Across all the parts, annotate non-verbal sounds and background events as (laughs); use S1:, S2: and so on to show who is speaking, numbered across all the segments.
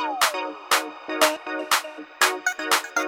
S1: Thank you.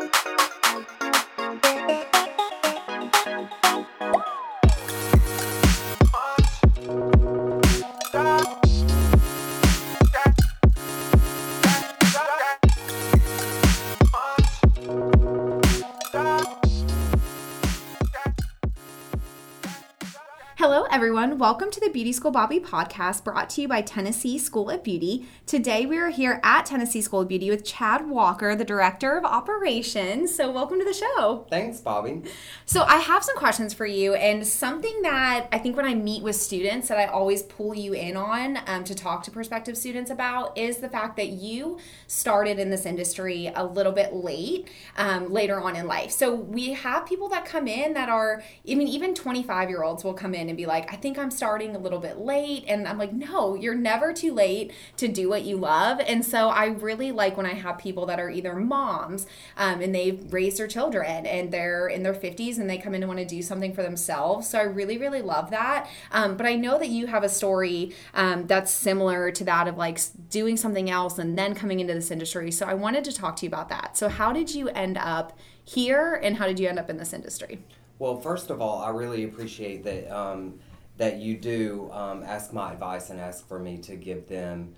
S1: Everyone. Welcome to the Beauty School Bobby podcast brought to you by Tennessee School of Beauty. Today we are here at Tennessee School of Beauty with Chad Walker, the Director of Operations. So, welcome to the show.
S2: Thanks, Bobby.
S1: So, I have some questions for you, and something that I think when I meet with students that I always pull you in on um, to talk to prospective students about is the fact that you started in this industry a little bit late, um, later on in life. So, we have people that come in that are, I mean, even 25 year olds will come in and be like, like, I think I'm starting a little bit late. And I'm like, no, you're never too late to do what you love. And so I really like when I have people that are either moms um, and they've raised their children and they're in their 50s and they come in and want to do something for themselves. So I really, really love that. Um, but I know that you have a story um, that's similar to that of like doing something else and then coming into this industry. So I wanted to talk to you about that. So, how did you end up here and how did you end up in this industry?
S2: Well, first of all, I really appreciate that um, that you do um, ask my advice and ask for me to give them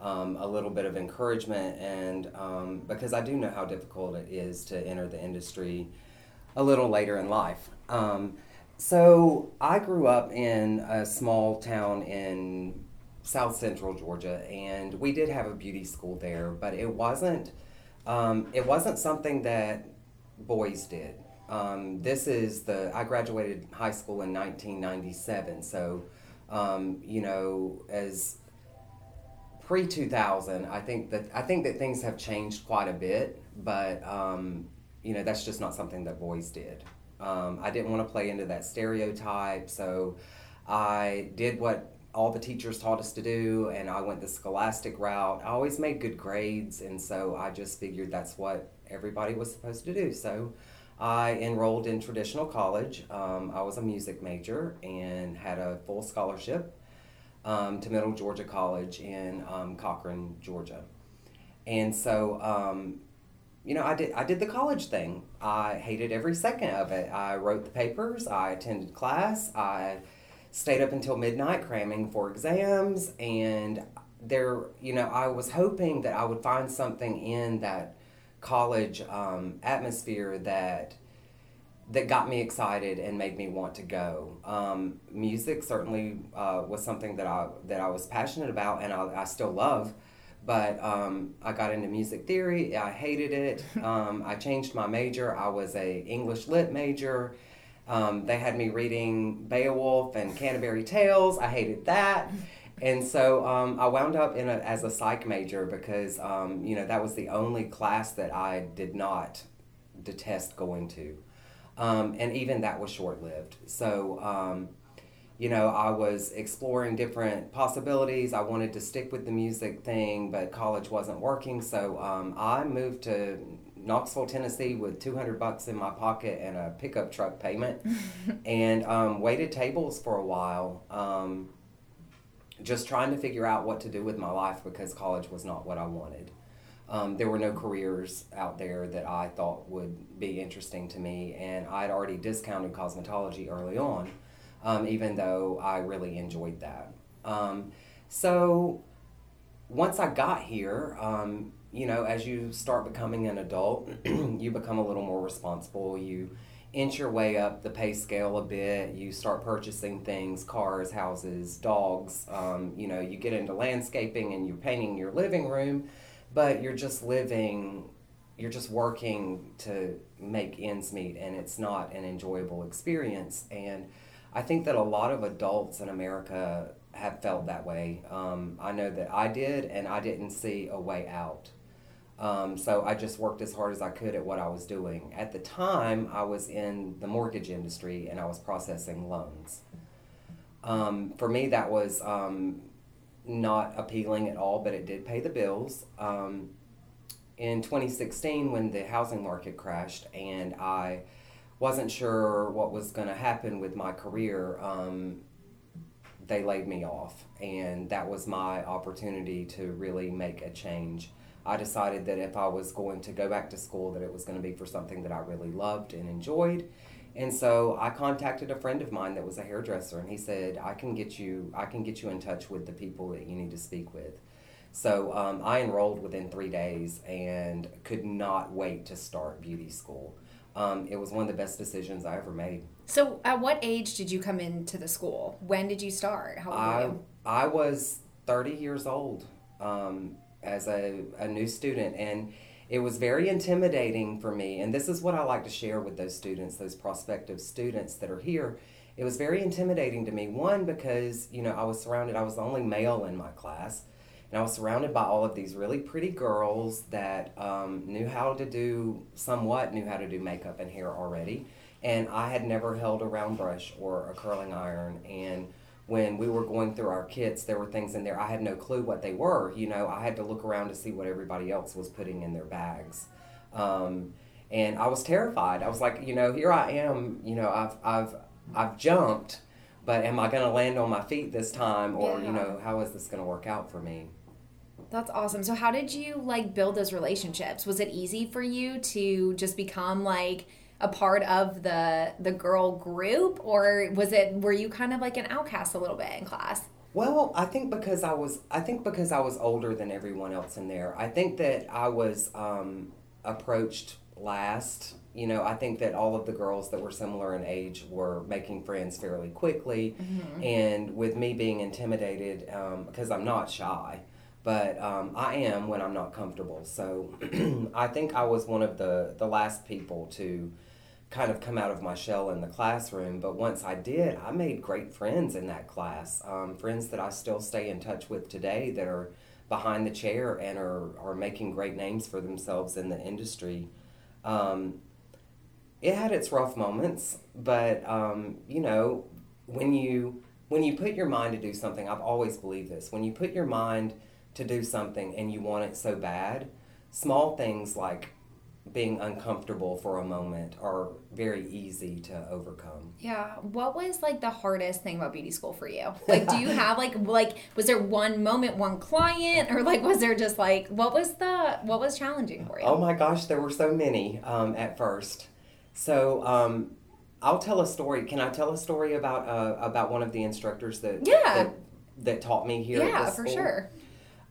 S2: um, a little bit of encouragement and um, because I do know how difficult it is to enter the industry a little later in life. Um, so I grew up in a small town in South Central Georgia, and we did have a beauty school there, but it wasn't um, it wasn't something that boys did. Um, this is the I graduated high school in 1997, so um, you know as pre 2000, I think that I think that things have changed quite a bit, but um, you know that's just not something that boys did. Um, I didn't want to play into that stereotype, so I did what all the teachers taught us to do, and I went the scholastic route. I always made good grades, and so I just figured that's what everybody was supposed to do. So I enrolled in traditional college. Um, I was a music major and had a full scholarship um, to Middle Georgia College in um, Cochran, Georgia. And so, um, you know, I did I did the college thing. I hated every second of it. I wrote the papers. I attended class. I stayed up until midnight cramming for exams, and there, you know, I was hoping that I would find something in that college um, atmosphere that that got me excited and made me want to go. Um, music certainly uh, was something that I that I was passionate about and I, I still love. But um, I got into music theory. I hated it. (laughs) Um, I changed my major. I was a English lit major. Um, they had me reading Beowulf and Canterbury Tales. I hated that and so um, I wound up in a, as a psych major because um, you know that was the only class that I did not detest going to, um, and even that was short lived. So um, you know I was exploring different possibilities. I wanted to stick with the music thing, but college wasn't working. So um, I moved to Knoxville, Tennessee, with two hundred bucks in my pocket and a pickup truck payment, (laughs) and um, waited tables for a while just trying to figure out what to do with my life because college was not what I wanted. Um, there were no careers out there that I thought would be interesting to me, and I'd already discounted cosmetology early on, um, even though I really enjoyed that. Um, so once I got here, um, you know, as you start becoming an adult, (clears throat) you become a little more responsible. You inch your way up the pay scale a bit. You start purchasing things, cars, houses, dogs. Um, you know, you get into landscaping and you're painting your living room, but you're just living, you're just working to make ends meet, and it's not an enjoyable experience. And I think that a lot of adults in America have felt that way. Um, I know that I did, and I didn't see a way out. Um, so I just worked as hard as I could at what I was doing. At the time, I was in the mortgage industry and I was processing loans. Um, for me, that was um, not appealing at all, but it did pay the bills. Um, in 2016, when the housing market crashed and I wasn't sure what was going to happen with my career, um, they laid me off. And that was my opportunity to really make a change I decided that if I was going to go back to school, that it was going to be for something that I really loved and enjoyed. And so I contacted a friend of mine that was a hairdresser, and he said, "I can get you, I can get you in touch with the people that you need to speak with." So um, I enrolled within three days and could not wait to start beauty school. Um, it was one of the best decisions I ever made.
S1: So, at what age did you come into the school? When did you start? How old
S2: I,
S1: were you?
S2: I was 30 years old um, as a, a new student, and it was very intimidating for me. And this is what I like to share with those students, those prospective students that are here. It was very intimidating to me. One, because, you know, I was surrounded, I was the only male in my class. And I was surrounded by all of these really pretty girls that um, knew how to do, somewhat knew how to do makeup and hair already. And I had never held a round brush or a curling iron. And when we were going through our kits, there were things in there I had no clue what they were. You know, I had to look around to see what everybody else was putting in their bags. Um, and I was terrified. I was like, you know, here I am. You know, I've I've I've jumped, but am I going to land on my feet this time, or
S1: Yeah.
S2: you know, how is this going to work out for me?
S1: That's awesome. So, how did you like build those relationships? Was it easy for you to just become like a part of the the girl group, or was it were you kind of like an outcast a little bit in class?
S2: Well, I think because I was I think because I was older than everyone else in there. I think that I was um, approached last. You know, I think that all of the girls that were similar in age were making friends fairly quickly, and with me being intimidated um, because I'm not shy, but um, I am when I'm not comfortable. So (clears throat) I think I was one of the the last people to kind of come out of my shell in the classroom. But once I did, I made great friends in that class. Um, friends that I still stay in touch with today that are behind the chair and are, are making great names for themselves in the industry. Um, it had its rough moments, but um, you know, when you when you put your mind to do something, I've always believed this. When you put your mind to do something and you want it so bad, small things like being uncomfortable for a moment are very easy to overcome.
S1: Yeah. What was like the hardest thing about beauty school for you? Like, do you (laughs) have like like was there one moment, one client, or like was there just like what was the what was challenging for you?
S2: Oh my gosh, there were so many um, at first. So um, I'll tell a story. Can I tell a story about uh, about one of the instructors that
S1: Yeah.
S2: that, that taught me here? at
S1: yeah, for sure.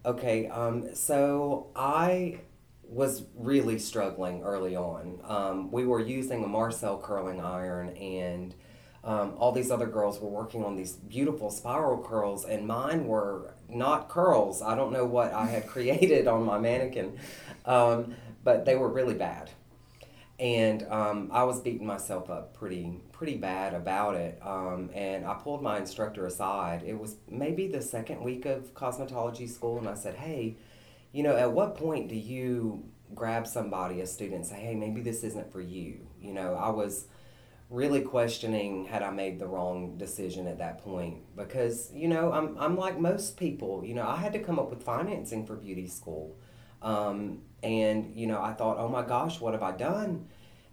S2: Okay, um, so I was really struggling early on. Um, we were using a Marcel curling iron, and um, all these other girls were working on these beautiful spiral curls, and mine were not curls. I don't know what I had (laughs) created on my mannequin, um, but they were really bad. And um, I was beating myself up pretty pretty bad about it. Um, and I pulled my instructor aside. It was maybe the second week of cosmetology school, and I said, "Hey, you know, at what point do you grab somebody, a student, say, "Hey, maybe this isn't for you"? You know, I was really questioning had I made the wrong decision at that point because you know I'm I'm like most people. You know, I had to come up with financing for beauty school. Um, and, you know, I thought, oh my gosh, what have I done?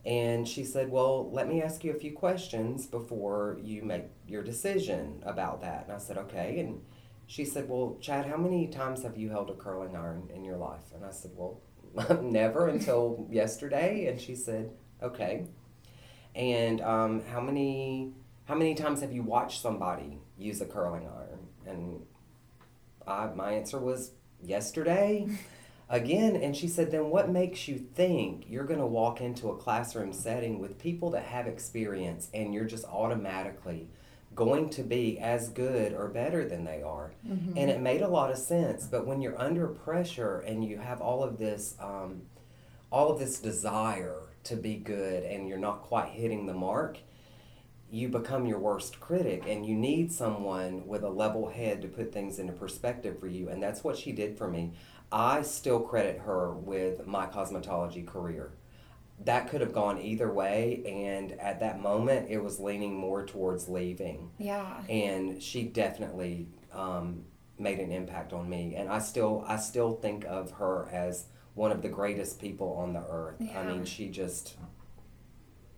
S2: And she said, well, let me ask you a few questions before you make your decision about that. And I said, okay. And she said, well, Chad, how many times have you held a curling iron in your life? And I said, well, (laughs) never until yesterday. And she said, okay. And um, how many how many times have you watched somebody use a curling iron? And I, my answer was yesterday again and she said then what makes you think you're going to walk into a classroom setting with people that have experience and you're just automatically going to be as good or better than they are. And it made a lot of sense but when you're under pressure and you have all of this um, all of this desire to be good and you're not quite hitting the mark you become your worst critic and you need someone with a level head to put things into perspective for you. And that's what she did for me. I still credit her with my cosmetology career that could have gone either way and at that moment it was leaning more towards leaving
S1: Yeah.
S2: and she definitely um, made an impact on me and i still i still think of her as one of the greatest people on the earth
S1: yeah.
S2: i mean she just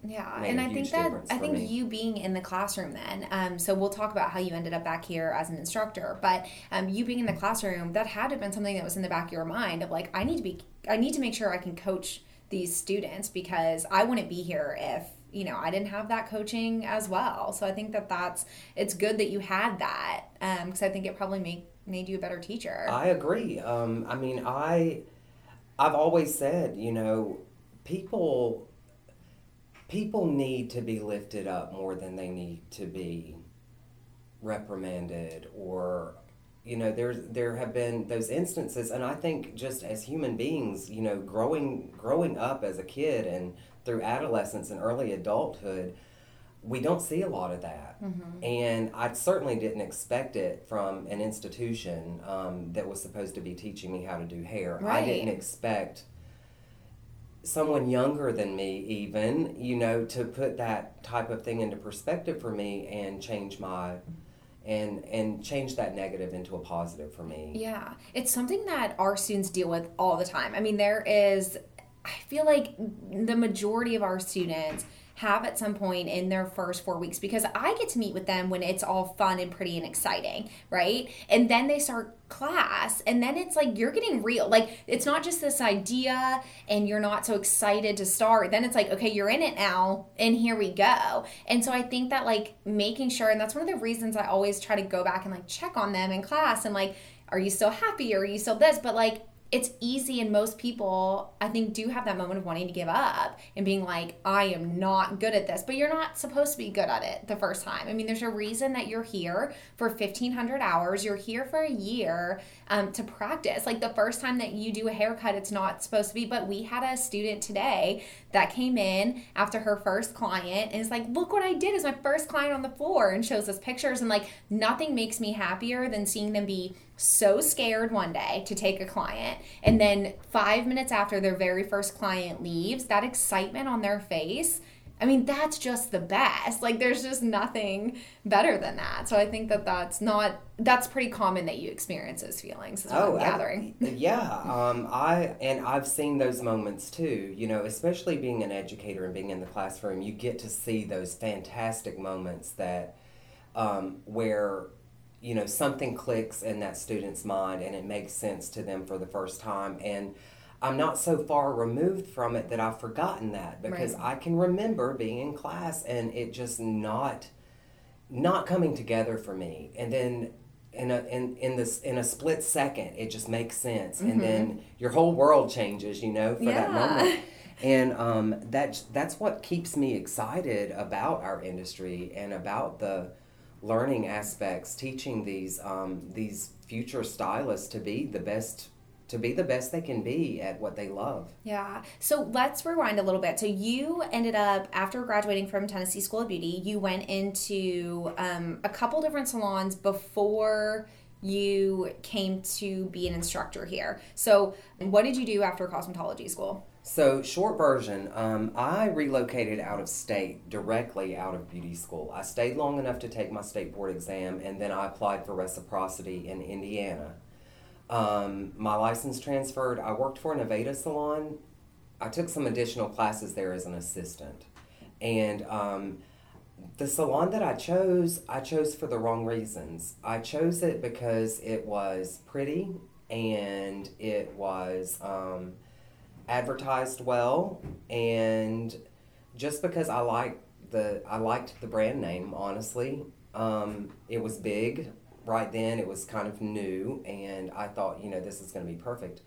S1: Yeah, and I think that I think
S2: me.
S1: you being in the classroom then. Um, so we'll talk about how you ended up back here as an instructor, but um, you being in the classroom, that had to have been something that was in the back of your mind of like, I need to be, I need to make sure I can coach these students because I wouldn't be here if you know I didn't have that coaching as well. So I think that that's it's good that you had that because I think it probably made made you a better teacher.
S2: I agree. Um, I mean, I, I've always said, you know, people, people need to be lifted up more than they need to be reprimanded or, you know, there's there have been those instances, and I think just as human beings, you know, growing growing up as a kid and through adolescence and early adulthood, we don't see a lot of that. And I certainly didn't expect it from an institution um, that was supposed to be teaching me how to do hair. I didn't expect someone younger than me, even, you know, to put that type of thing into perspective for me and change my. And, and change that negative into a positive for me.
S1: Yeah, it's something that our students deal with all the time. I mean, there is, I feel like the majority of our students have at some point in their first four weeks because I get to meet with them when it's all fun and pretty and exciting, right? And then they start class, and then it's like you're getting real. Like, it's not just this idea and you're not so excited to start. Then it's like, okay, you're in it now, and here we go. And so I think that, like, making sure, and that's one of the reasons I always try to go back and like check on them in class and like, are you still happy are you still this? But like, it's easy and most people i think do have that moment of wanting to give up and being like i am not good at this but you're not supposed to be good at it the first time. I mean there's a reason that you're here for 1500 hours. You're here for a year um, to practice. Like the first time that you do a haircut it's not supposed to be but we had a student today that came in after her first client and is like look what i did. Is my first client on the floor and shows us pictures and like nothing makes me happier than seeing them be so scared one day to take a client and then 5 minutes after their very first client leaves that excitement on their face I mean that's just the best like there's just nothing better than that so I think that that's not that's pretty common that you experience those feelings I'm
S2: I-
S1: gathering (laughs)
S2: yeah, um, I and I've seen those moments too. You know, especially being an educator and being in the classroom, you get to see those fantastic moments that um, where you know something clicks in that student's mind and it makes sense to them for the first time and. I'm not so far removed from it that I've forgotten that because
S1: Right.
S2: I can remember being in class and it just not not coming together for me and then in a in, in this in a split second it just makes sense and then your whole world changes you know for that
S1: Mm-hmm.
S2: Moment (laughs) and um, that that's what keeps me excited about our industry and about the learning aspects teaching these um, these future stylists to be the best to be the best they can be at what they love
S1: Yeah. So let's rewind a little bit. So you ended up after graduating from Tennessee School of Beauty, you went into um, a couple different salons before you came to be an instructor here. So what did you do after cosmetology school?
S2: So, short version, um, I relocated out of state directly out of beauty school. I stayed long enough to take my state board exam, and then I applied for reciprocity in Indiana. Um, my license transferred. I worked for an Aveda salon. I took some additional classes there as an assistant. And um, the salon that I chose, I chose for the wrong reasons. I chose it because it was pretty and it was um, advertised well, and just because I liked the I liked the brand name. Honestly, um, it was big right then. It was kind of new, and I thought, you know, this is going to be perfect.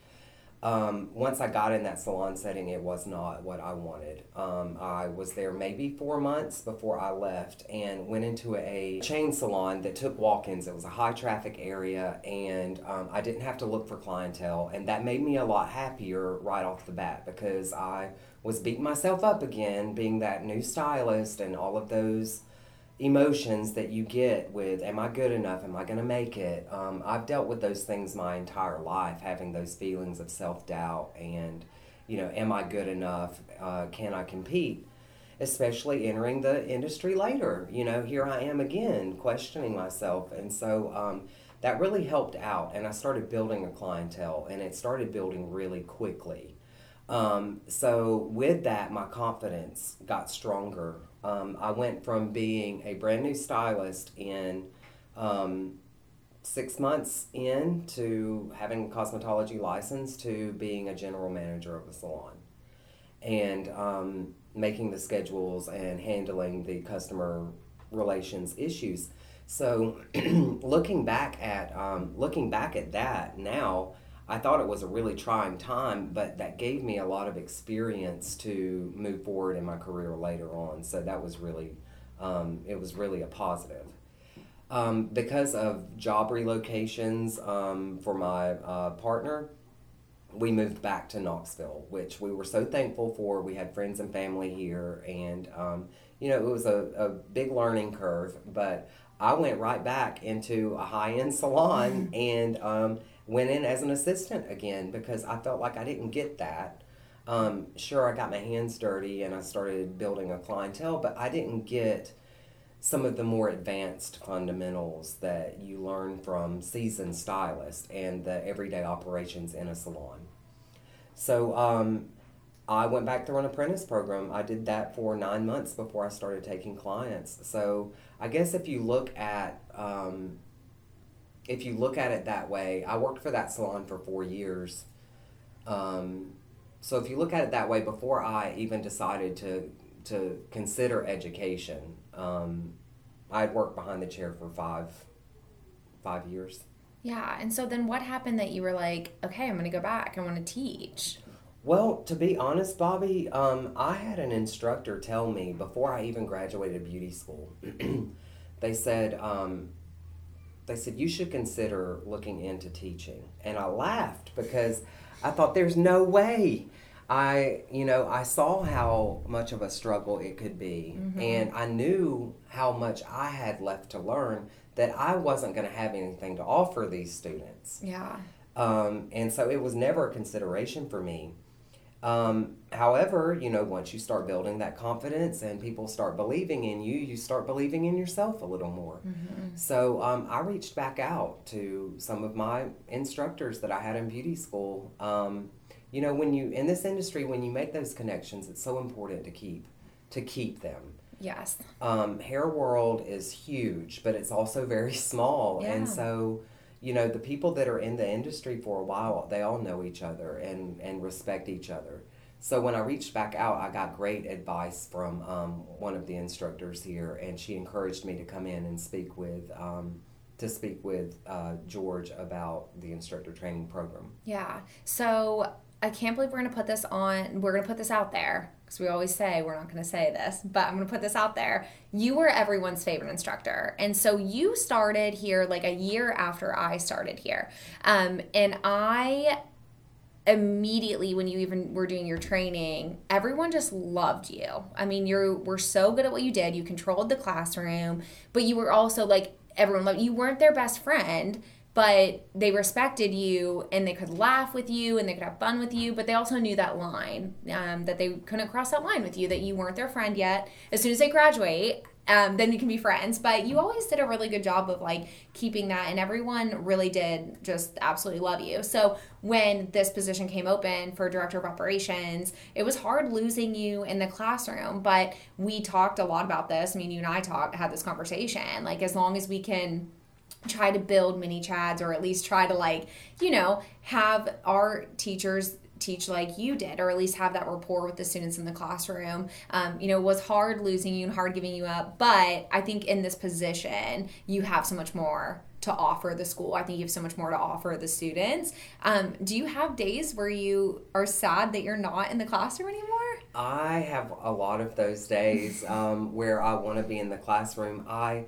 S2: Um, once I got in that salon setting, it was not what I wanted. Um, I was there maybe four months before I left and went into a chain salon that took walk ins. It was a high traffic area, and um, I didn't have to look for clientele. And that made me a lot happier right off the bat because I was beating myself up again, being that new stylist and all of those emotions that you get with am i good enough? Am i going to make it? Um, i've dealt with those things my entire life having those feelings of self-doubt and you know am i good enough? Uh, can i compete? Especially entering the industry later you know here i am again questioning myself. And so um, that really helped out and i started building a clientele and it started building really quickly. Um, so with that, my confidence got stronger. Um, I went from being a brand new stylist in um, six months in to having a cosmetology license to being a general manager of a salon and um, making the schedules and handling the customer relations issues. So (clears throat) looking back at um, looking back at that now, I thought it was a really trying time, but that gave me a lot of experience to move forward in my career later on. So that was really um, it was really a positive. Um, because of job relocations um, for my uh, partner, we moved back to Knoxville, which we were so thankful for. We had friends and family here, and um, you know, it was a, a big learning curve, but I went right back into a high end salon (laughs) and um, went in as an assistant again because I felt like I didn't get that. Um, sure, I got my hands dirty and I started building a clientele, but I didn't get some of the more advanced fundamentals that you learn from seasoned stylists and the everyday operations in a salon. So um, I went back through an apprentice program. I did that for nine months before I started taking clients. So I guess if you look at um, if you look at it that way, I worked for that salon for four years. Um, so if you look at it that way, before I even decided to to consider education, um, I'd worked behind the chair for five five years.
S1: Yeah, and so then what happened that you were like, okay, I'm going to go back. I want to teach.
S2: Well, to be honest, Bobby, um, I had an instructor tell me before I even graduated beauty school. (clears throat) they said, um, they said you should consider looking into teaching, and I laughed because I thought there's no way. I, you know, I saw how much of a struggle it could be, mm-hmm. and I knew how much I had left to learn that I wasn't going to have anything to offer these students.
S1: Yeah.
S2: Um, and so it was never a consideration for me. Um, however, you know, once you start building that confidence and people start believing in you, you start believing in yourself a little more. Mm-hmm. So um, I reached back out to some of my instructors that I had in beauty school. Um, you know, when you in this industry, when you make those connections, it's so important to keep to keep them.
S1: Yes.
S2: Um, Hair World is huge, but it's also very (laughs) small, yeah. and so you know the people that are in the industry for a while they all know each other and and respect each other. So when i reached back out i got great advice from um, one of the instructors here and she encouraged me to come in and speak with um, to speak with uh, george about the instructor training program.
S1: Yeah. So i can't believe we're going to put this on we're going to put this out there because we always say we're not going to say this, but I'm going to put this out there. You were everyone's favorite instructor. And so you started here like a year after I started here. Um, and I immediately when you even were doing your training everyone just loved you i mean you were so good at what you did you controlled the classroom but you were also like everyone loved you weren't their best friend but they respected you and they could laugh with you and they could have fun with you but they also knew that line um, that they couldn't cross that line with you that you weren't their friend yet. As soon as they graduate um, then you can be friends but you always did a really good job of like keeping that and everyone really did just absolutely love you. So when this position came open for director of operations it was hard losing you in the classroom but we talked a lot about this. I mean you and i talked had this conversation like as long as we can try to build mini chads or at least try to like you know have our teachers teach like you did or at least have that rapport with the students in the classroom. Um, you know it was hard losing you and hard giving you up but i think in this position you have so much more to offer the school. I think you have so much more to offer the students. Um, do you have days where you are sad that you're not in the classroom anymore?
S2: I have a lot of those days um, where i want to be in the classroom. I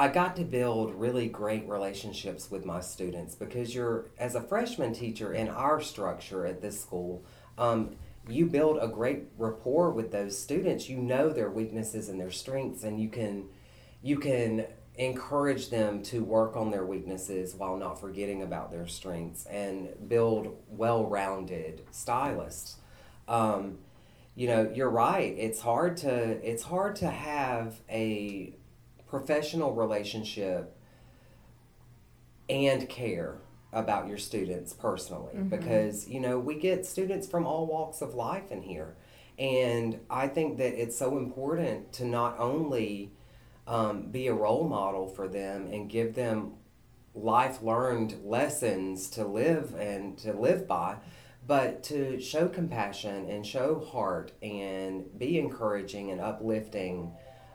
S2: I got to build really great relationships with my students because you're, as a freshman teacher in our structure at this school, um, you build a great rapport with those students. You know their weaknesses and their strengths, and you can, you can encourage them to work on their weaknesses while not forgetting about their strengths and build well-rounded stylists. Um, you know, you're right. It's hard to it's hard to have a professional relationship and care about your students personally
S1: Mm-hmm.
S2: because you know we get students from all walks of life in here and i think that it's so important to not only um, be a role model for them and give them life learned lessons to live and to live by but to show compassion and show heart and be encouraging and uplifting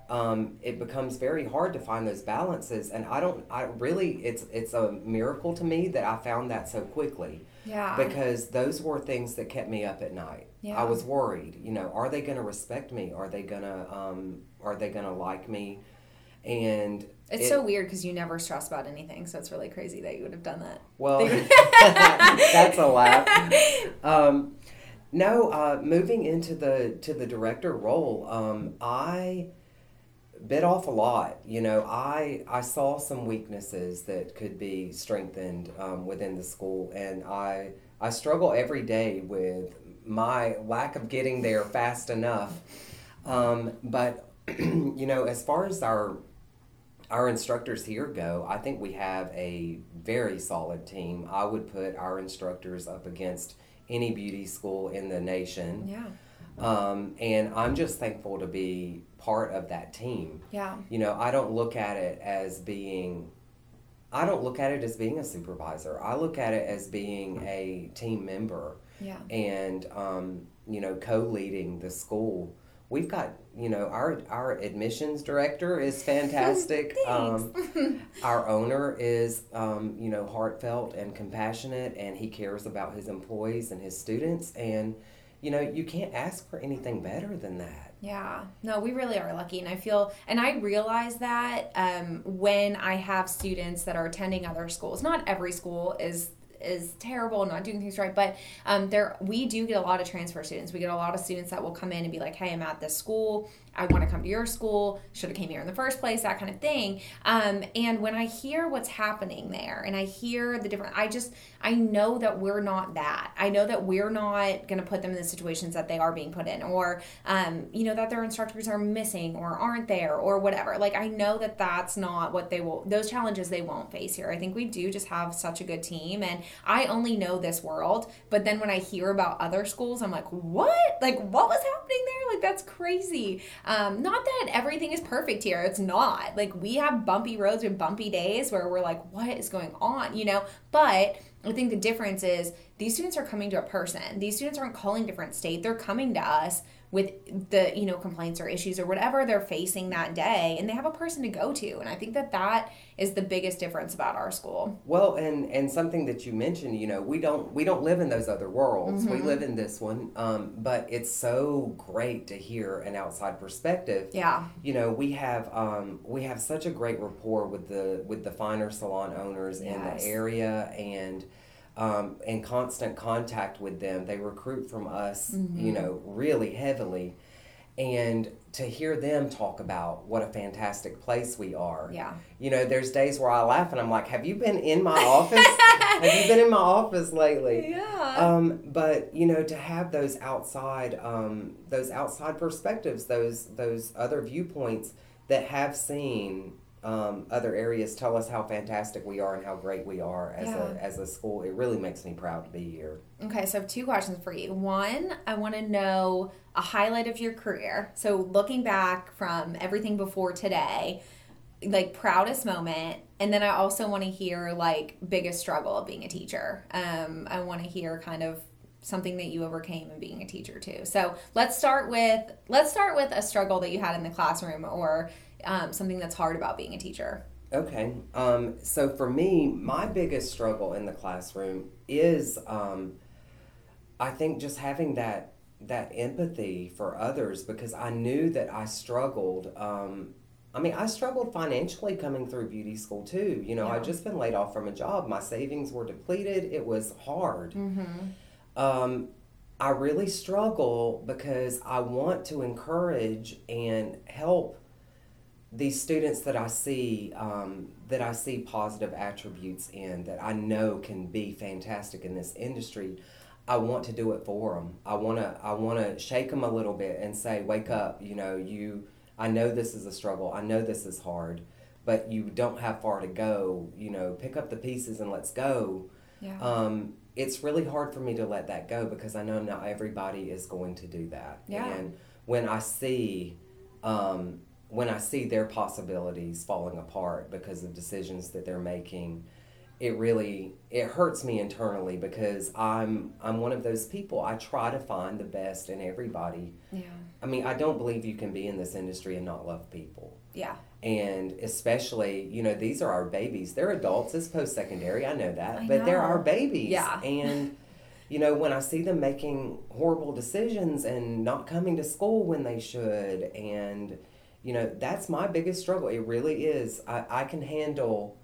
S2: um, it becomes very hard to find those balances and i don't i really it's it's a miracle to me that i found that so quickly
S1: Yeah.
S2: because those were things that kept me up at night
S1: Yeah.
S2: i was worried you know are they going to respect me are they going to um, are they going to like me and
S1: It's
S2: it-
S1: so weird because you never stress about anything, so it's really crazy that you would have done that.
S2: well (laughs) (laughs) that's a laugh um, no uh, moving into the to the director role um, i bit off a lot you know i i saw some weaknesses that could be strengthened um, within the school and i i struggle every day with my lack of getting there fast enough um, but (clears throat) you know as far as our our instructors here go, I think we have a very solid team. I would put our instructors up against any beauty school in the nation.
S1: Yeah.
S2: Um, and I'm just thankful to be part of that team.
S1: Yeah.
S2: You know, I don't look at it as being I don't look at it as being a supervisor. I look at it as being a team member
S1: Yeah.
S2: and um, you know co-leading the school we've got you know our our admissions director is fantastic (laughs) um, (laughs) our owner is um, you know heartfelt and compassionate and he cares about his employees and his students and you know you can't ask for anything better than that
S1: Yeah, no, we really are lucky, and I feel, and I realize that um, when I have students that are attending other schools. Not every school is is terrible, and not doing things right, but um, there we do get a lot of transfer students. We get a lot of students that will come in and be like, "Hey, I'm at this school. I want to come to your school. Should have came here in the first place." That kind of thing. Um, and when I hear what's happening there, and I hear the different, I just I know that we're not that. I know that we're not going to put them in the situations that they are being put in, or um, you know that their instructors are missing or aren't there or whatever. Like I know that that's not what they will. Those challenges they won't face here. I think we do just have such a good team, and I only know this world. But then when I hear about other schools, I'm like, what? Like what was happening there? Like that's crazy. Um, not that everything is perfect here. It's not. Like we have bumpy roads and bumpy days where we're like, what is going on? You know. But I think the difference is these students are coming to a person. These students aren't calling different state. They're coming to us with the you know complaints or issues or whatever they're facing that day, and they have a person to go to. And I think that that is the biggest difference about our school.
S2: Well, and and something that you mentioned, you know, we don't we don't live in those other worlds. We live in this one, um, but it's so great to hear an outside perspective.
S1: Yeah.
S2: You know, we have um, we have such a great rapport with the with the finer salon owners in the area, and um, in constant contact with them. They recruit from us, you know, really heavily. And to hear them talk about what a fantastic place we are.
S1: Yeah.
S2: You know, there's days where I laugh and I'm like, "Have you been in my (laughs) office? Have you been in my office lately?"
S1: Yeah.
S2: Um, but you know, to have those outside, um, those outside perspectives, those those other viewpoints that have seen um, other areas tell us how fantastic we are and how great we are as
S1: Yeah.
S2: a as a school. It really makes me proud to be here.
S1: Okay, so I have two questions for you. One, I want to know a highlight of your career. So looking back from everything before today, like proudest moment, and then I also want to hear like biggest struggle of being a teacher. Um, I want to hear kind of something that you overcame in being a teacher too. So let's start with let's start with a struggle that you had in the classroom or um, something that's hard about being a teacher.
S2: Okay. Um, so for me, my biggest struggle in the classroom is, um, I think, just having that that empathy for others because I knew that I struggled. Um, I mean, I struggled financially coming through beauty school too. You know,
S1: Yeah.
S2: I'd just been laid off from a job. My savings were depleted. It was hard. Um, I really struggle because I want to encourage and help these students that I see um, that I see positive attributes in that I know can be fantastic in this industry. I want to do it for them. I want to I want to shake them a little bit and say, "Wake up! You know, you. I know this is a struggle. I know this is hard, but you don't have far to go. You know, pick up the pieces and let's go."
S1: Yeah.
S2: um, it's really hard for me to let that go because I know not everybody is going to do that.
S1: Yeah.
S2: And when I see, um, when I see their possibilities falling apart because of decisions that they're making, it really it hurts me internally because I'm I'm one of those people. I try to find the best in everybody.
S1: Yeah.
S2: I mean, I don't believe you can be in this industry and not love people.
S1: Yeah.
S2: And especially, you know, these are our babies. They're adults. It's post secondary. I know that.
S1: I
S2: but they're our babies.
S1: Yeah. (laughs)
S2: And, you know, when I see them making horrible decisions and not coming to school when they should, and, you know, that's my biggest struggle. It really is. I, I can handle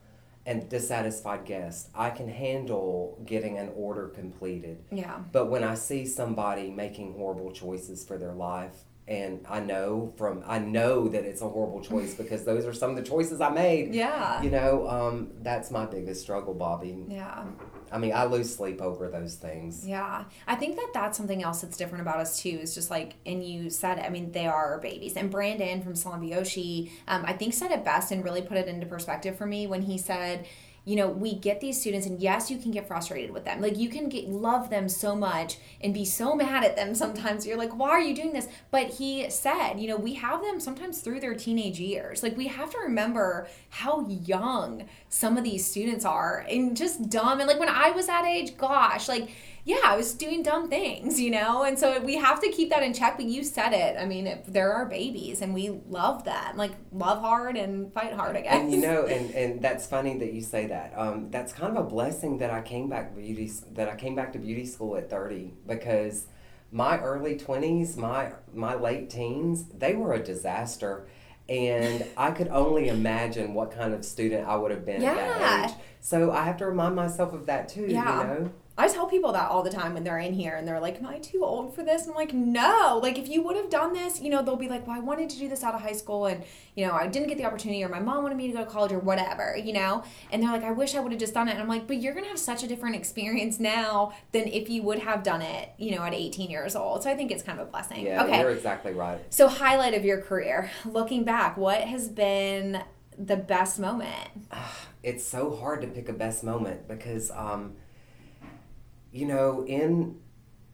S2: a dissatisfied guest, I can handle getting an order completed.
S1: Yeah.
S2: But when I see somebody making horrible choices for their life, and I know from I know that it's a horrible choice (laughs) because those are some of the choices I made.
S1: Yeah.
S2: You know, um, that's my biggest struggle, Bobby.
S1: Yeah.
S2: I mean, I lose sleep over those things.
S1: Yeah, I think that that's something else that's different about us too. Is just like, and you said. I mean, they are babies. And Brandon from Salambioshi, um, I think said it best and really put it into perspective for me when he said, you know, we get these students, and yes, you can get frustrated with them. Like you can get love them so much and be so mad at them (laughs) sometimes. You're like, why are you doing this? But he said, you know, we have them sometimes through their teenage years. Like we have to remember how young some of these students are and just dumb. And like when I was that age, gosh, like yeah, I was doing dumb things, you know? And so we have to keep that in check. But you said it. I mean, it, they're our babies and we love that. Like, love hard and fight hard, I guess.
S2: And you know, and, (laughs) and that's funny that you say that. Um, that's kind of a blessing that I came back beauty that I came back to beauty school at thirty because my early twenties, my my late teens, they were a disaster. And I could only imagine what kind of student I would have been at
S1: Yeah.
S2: that age. So I have to remind myself of that too,
S1: Yeah.
S2: you know?
S1: I tell people that all the time when they're in here and they're like, Am I too old for this? And I'm like, No. Like, if you would have done this, you know, they'll be like, Well, I wanted to do this out of high school and, you know, I didn't get the opportunity or my mom wanted me to go to college or whatever, you know? And they're like, I wish I would have just done it. And I'm like, But you're going to have such a different experience now than if you would have done it, you know, at 18 years old. So I think it's kind of a blessing.
S2: Yeah,
S1: okay.
S2: you're exactly right.
S1: So, highlight of your career, looking back, what has been the best moment?
S2: it's so hard to pick a best moment because um, you know in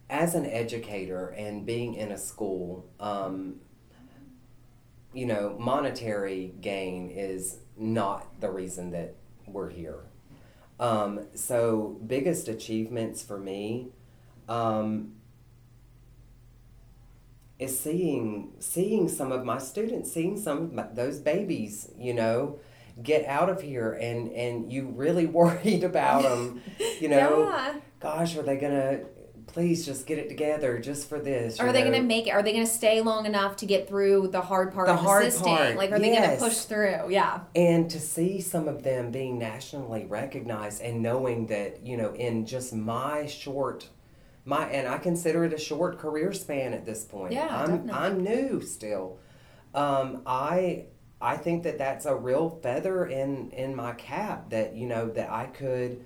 S2: as an educator and being in a school um, you know monetary gain is not the reason that we're here um, so biggest achievements for me um, is seeing seeing some of my students seeing some of my, those babies you know get out of here and and you really (laughs) worried about them you know
S1: yeah.
S2: Gosh are they gonna please just get it together just for this
S1: Are they
S2: know?
S1: going to make it? Are they going to stay long enough to get through the hard part
S2: The
S1: of
S2: hard
S1: assisting?
S2: part,
S1: Like, are they going to push through? Yeah.
S2: and to see some of them being nationally recognized and knowing that you know in just my short my and i consider it a short career span at this point
S1: Yeah,
S2: i'm
S1: definitely.
S2: i'm new still um i i think that that's a real feather in in my cap that you know that i could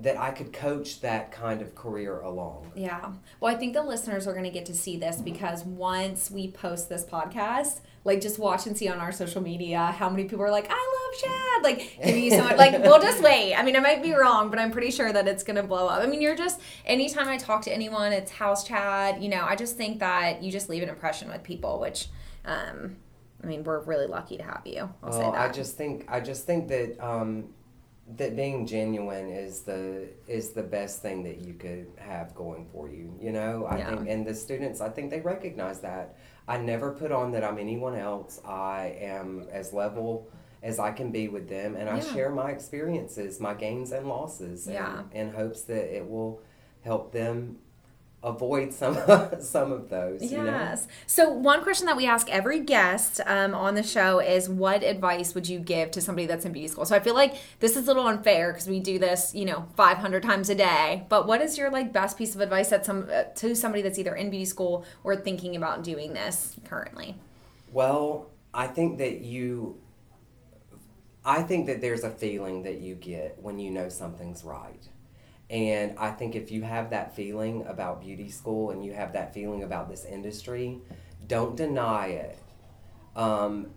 S2: that i could coach that kind of career along
S1: Yeah. Well, I think the listeners are going to get to see this because once we post this podcast, like just watch and see on our social media how many people are like, I love Chad. Like, giving you so much. Like, (laughs) we'll just wait. I mean, I might be wrong, but I'm pretty sure that it's going to blow up. I mean, you're just, anytime I talk to anyone, it's house Chad. You know, I just think that you just leave an impression with people, which, um, I mean, we're really lucky to have you. I'll say that.
S2: I just think I just think that um, that being genuine is the is the best thing that you could have going for you. You know, I
S1: Yeah.
S2: think, and the students, I think they recognize that. I never put on that I'm anyone else. I am as level as I can be with them, and I
S1: Yeah.
S2: share my experiences, my gains and losses, and,
S1: Yeah.
S2: in hopes that it will help them avoid some (laughs) some of those. You know?
S1: Yes. So one question that we ask every guest um, on the show is, what advice would you give to somebody that's in beauty school? So I feel like this is a little unfair because we do this, you know, 500 times a day. But what is your like best piece of advice that some uh, to somebody that's either in beauty school or thinking about doing this currently?
S2: Well, I think that you I think that there's a feeling that you get when you know something's right. And I think if you have that feeling about beauty school and you have that feeling about this industry, don't deny it. Um,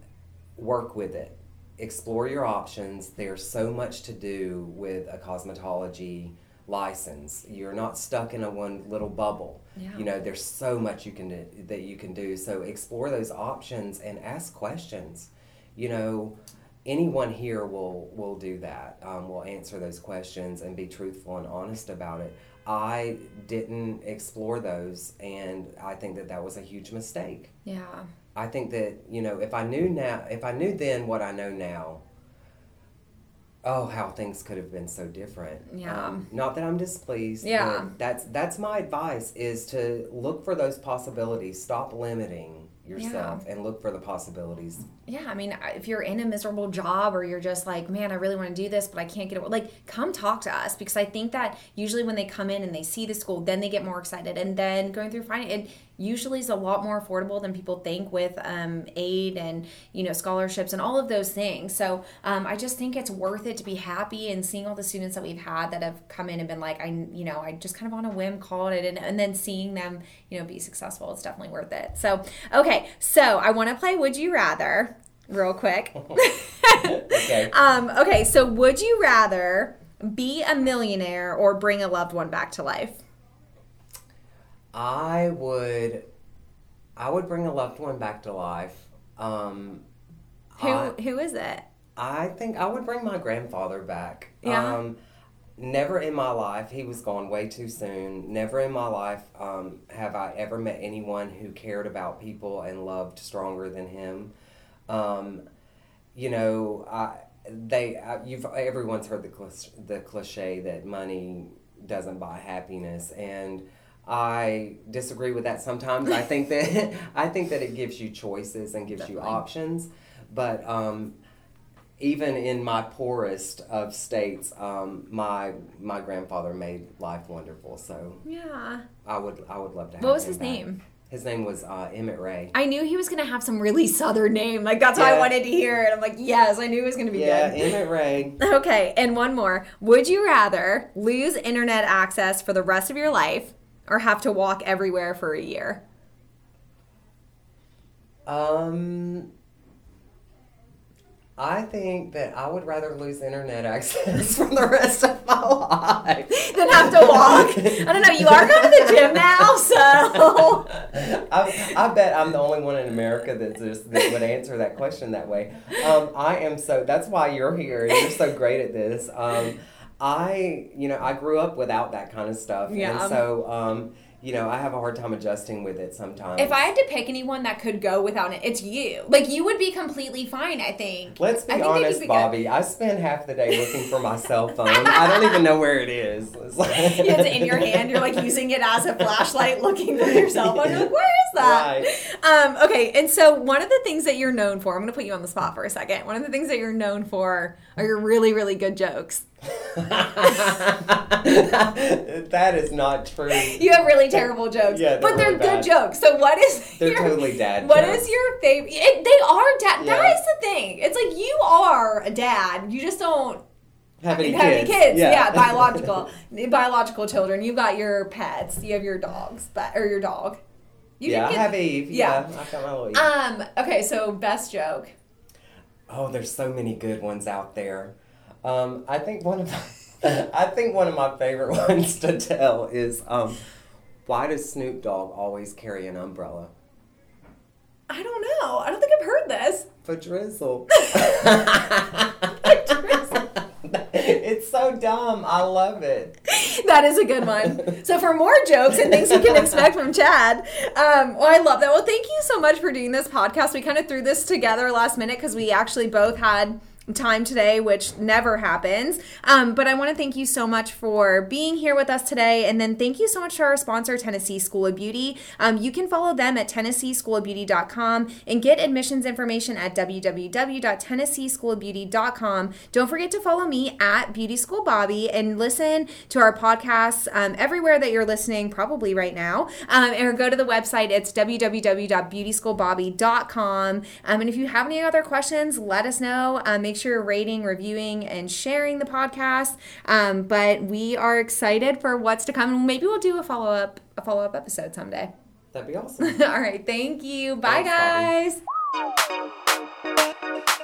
S2: work with it. Explore your options. There's so much to do with a cosmetology license. You're not stuck in a one little bubble.
S1: Yeah.
S2: You know, there's so much you can do, that you can do. So explore those options and ask questions. You know, anyone here will will do that. Um, will answer those questions and be truthful and honest about it. I didn't explore those, and I think that that was a huge mistake.
S1: Yeah.
S2: I think that you know if I knew now, if I knew then what I know now, oh, how things could have been so different.
S1: Yeah.
S2: Um, not that I'm displeased.
S1: Yeah.
S2: but That's that's my advice is to look for those possibilities. Stop limiting yourself and look for the possibilities.
S1: Yeah, I mean, if you're in a miserable job or you're just like, man, I really want to do this, but I can't get it, like, come talk to us because I think that usually when they come in and they see the school, then they get more excited. And then going through finding it usually is a lot more affordable than people think with um, aid and, you know, scholarships and all of those things. So um, I just think it's worth it to be happy and seeing all the students that we've had that have come in and been like, I, you know, I just kind of on a whim called it and, and then seeing them, you know, be successful, it's definitely worth it. So, okay, so I want to play Would You Rather real quick. (laughs) (laughs)
S2: Okay.
S1: um, okay, so would you rather be a millionaire or bring a loved one back to life?
S2: I would, I would bring a loved one back to life. Um,
S1: Who
S2: I-
S1: who is it?
S2: I think I would bring my grandfather back.
S1: Yeah.
S2: Um, never in my life, he was gone way too soon. Never in my life um, have I ever met anyone who cared about people and loved stronger than him. Um, you know, I, they, I, you've everyone's heard the the cliche that money doesn't buy happiness, and I disagree with that. Sometimes I think that (laughs) I think that it gives you choices and gives you options, but um, even in my poorest of states, um, my my grandfather made life wonderful. So
S1: Yeah.
S2: I would I would love to have.
S1: What was his
S2: back.
S1: name?
S2: His name was uh, Emmett Ray.
S1: I knew he was gonna have some really southern name. Like that's why I wanted to hear it. I'm like, yes, I knew it was gonna be
S2: Yeah,
S1: good.
S2: Emmett (laughs) Ray.
S1: Okay, and one more. Would you rather lose internet access for the rest of your life or have to walk everywhere for a year?
S2: Um, I think that I would rather lose internet (laughs) access for the rest of my life
S1: than have to walk. I don't know. You are going to the gym now, so (laughs)
S2: I, I bet I'm the only one in America that just that would answer that question that way. Um, I am so. That's why you're here. You're so great at this. Um, I, you know, I grew up without that kind of stuff,
S1: Yeah.
S2: and so, um, you know, I have a hard time adjusting with it sometimes.
S1: If I had to pick anyone that could go without it, it's you. Like you would be completely fine, I think.
S2: Let's be
S1: think
S2: honest,
S1: be good.
S2: Bobby. I spend half the day looking for my cell phone. I don't even know where it is. (laughs) It's like-
S1: You have it in your hand. You're like using it as a flashlight, looking for your cell phone. You're like, where is that? Um, okay, and so one of the things that you're known for, I'm going to put you on the spot for a second. One of the things that you're known for are your really, really good jokes. (laughs)
S2: that is not true.
S1: You have really terrible jokes,
S2: Yeah, they're
S1: but they're
S2: really
S1: good
S2: bad.
S1: jokes. So what is
S2: They're
S1: your,
S2: totally dad
S1: What
S2: jokes.
S1: is your favorite? They are dad.
S2: Yeah.
S1: That is the thing. It's like you are a dad. You just don't
S2: Have any
S1: have
S2: kids?
S1: any kids. Yeah, biological, (laughs) biological children. You've got your pets. You have your dogs, but or your dog. You
S2: yeah, I have Eve.
S1: yeah.
S2: Yeah, I got my little Eve.
S1: Um. Okay. So best joke.
S2: oh, there's so many good ones out there. Um, I think one of (laughs) I think one of my favorite (laughs) ones to tell is um, why does Snoop Dogg always carry an umbrella?
S1: I don't know. I don't think I've heard this.
S2: For drizzle. (laughs) it's so dumb. I love it.
S1: That is a good one. So for more jokes and things you can expect from Chad, um, well, I love that. Well, thank you so much for doing this podcast. We kind of threw this together last minute because we actually both had time today, which never happens. Um, but I want to thank you so much for being here with us today. And then thank you so much to our sponsor, Tennessee School of Beauty. Um, you can follow them at TennesseeSchoolofBeauty.com and get admissions information at www.tennesseeschoolofbeauty.com. Don't forget to follow me at Beauty School Bobby and listen to our podcasts um, everywhere that you're listening, probably right now. Um, or go to the website. It's www.beautyschoolbobby.com. Um, and if you have any other questions, let us know. Um, make sure you're rating, reviewing, and sharing the podcast. Um, but we are excited for what's to come. Maybe we'll do a follow up a follow up episode someday.
S2: That'd be awesome. (laughs)
S1: All right. Thank you. Bye,
S2: Thanks,
S1: guys.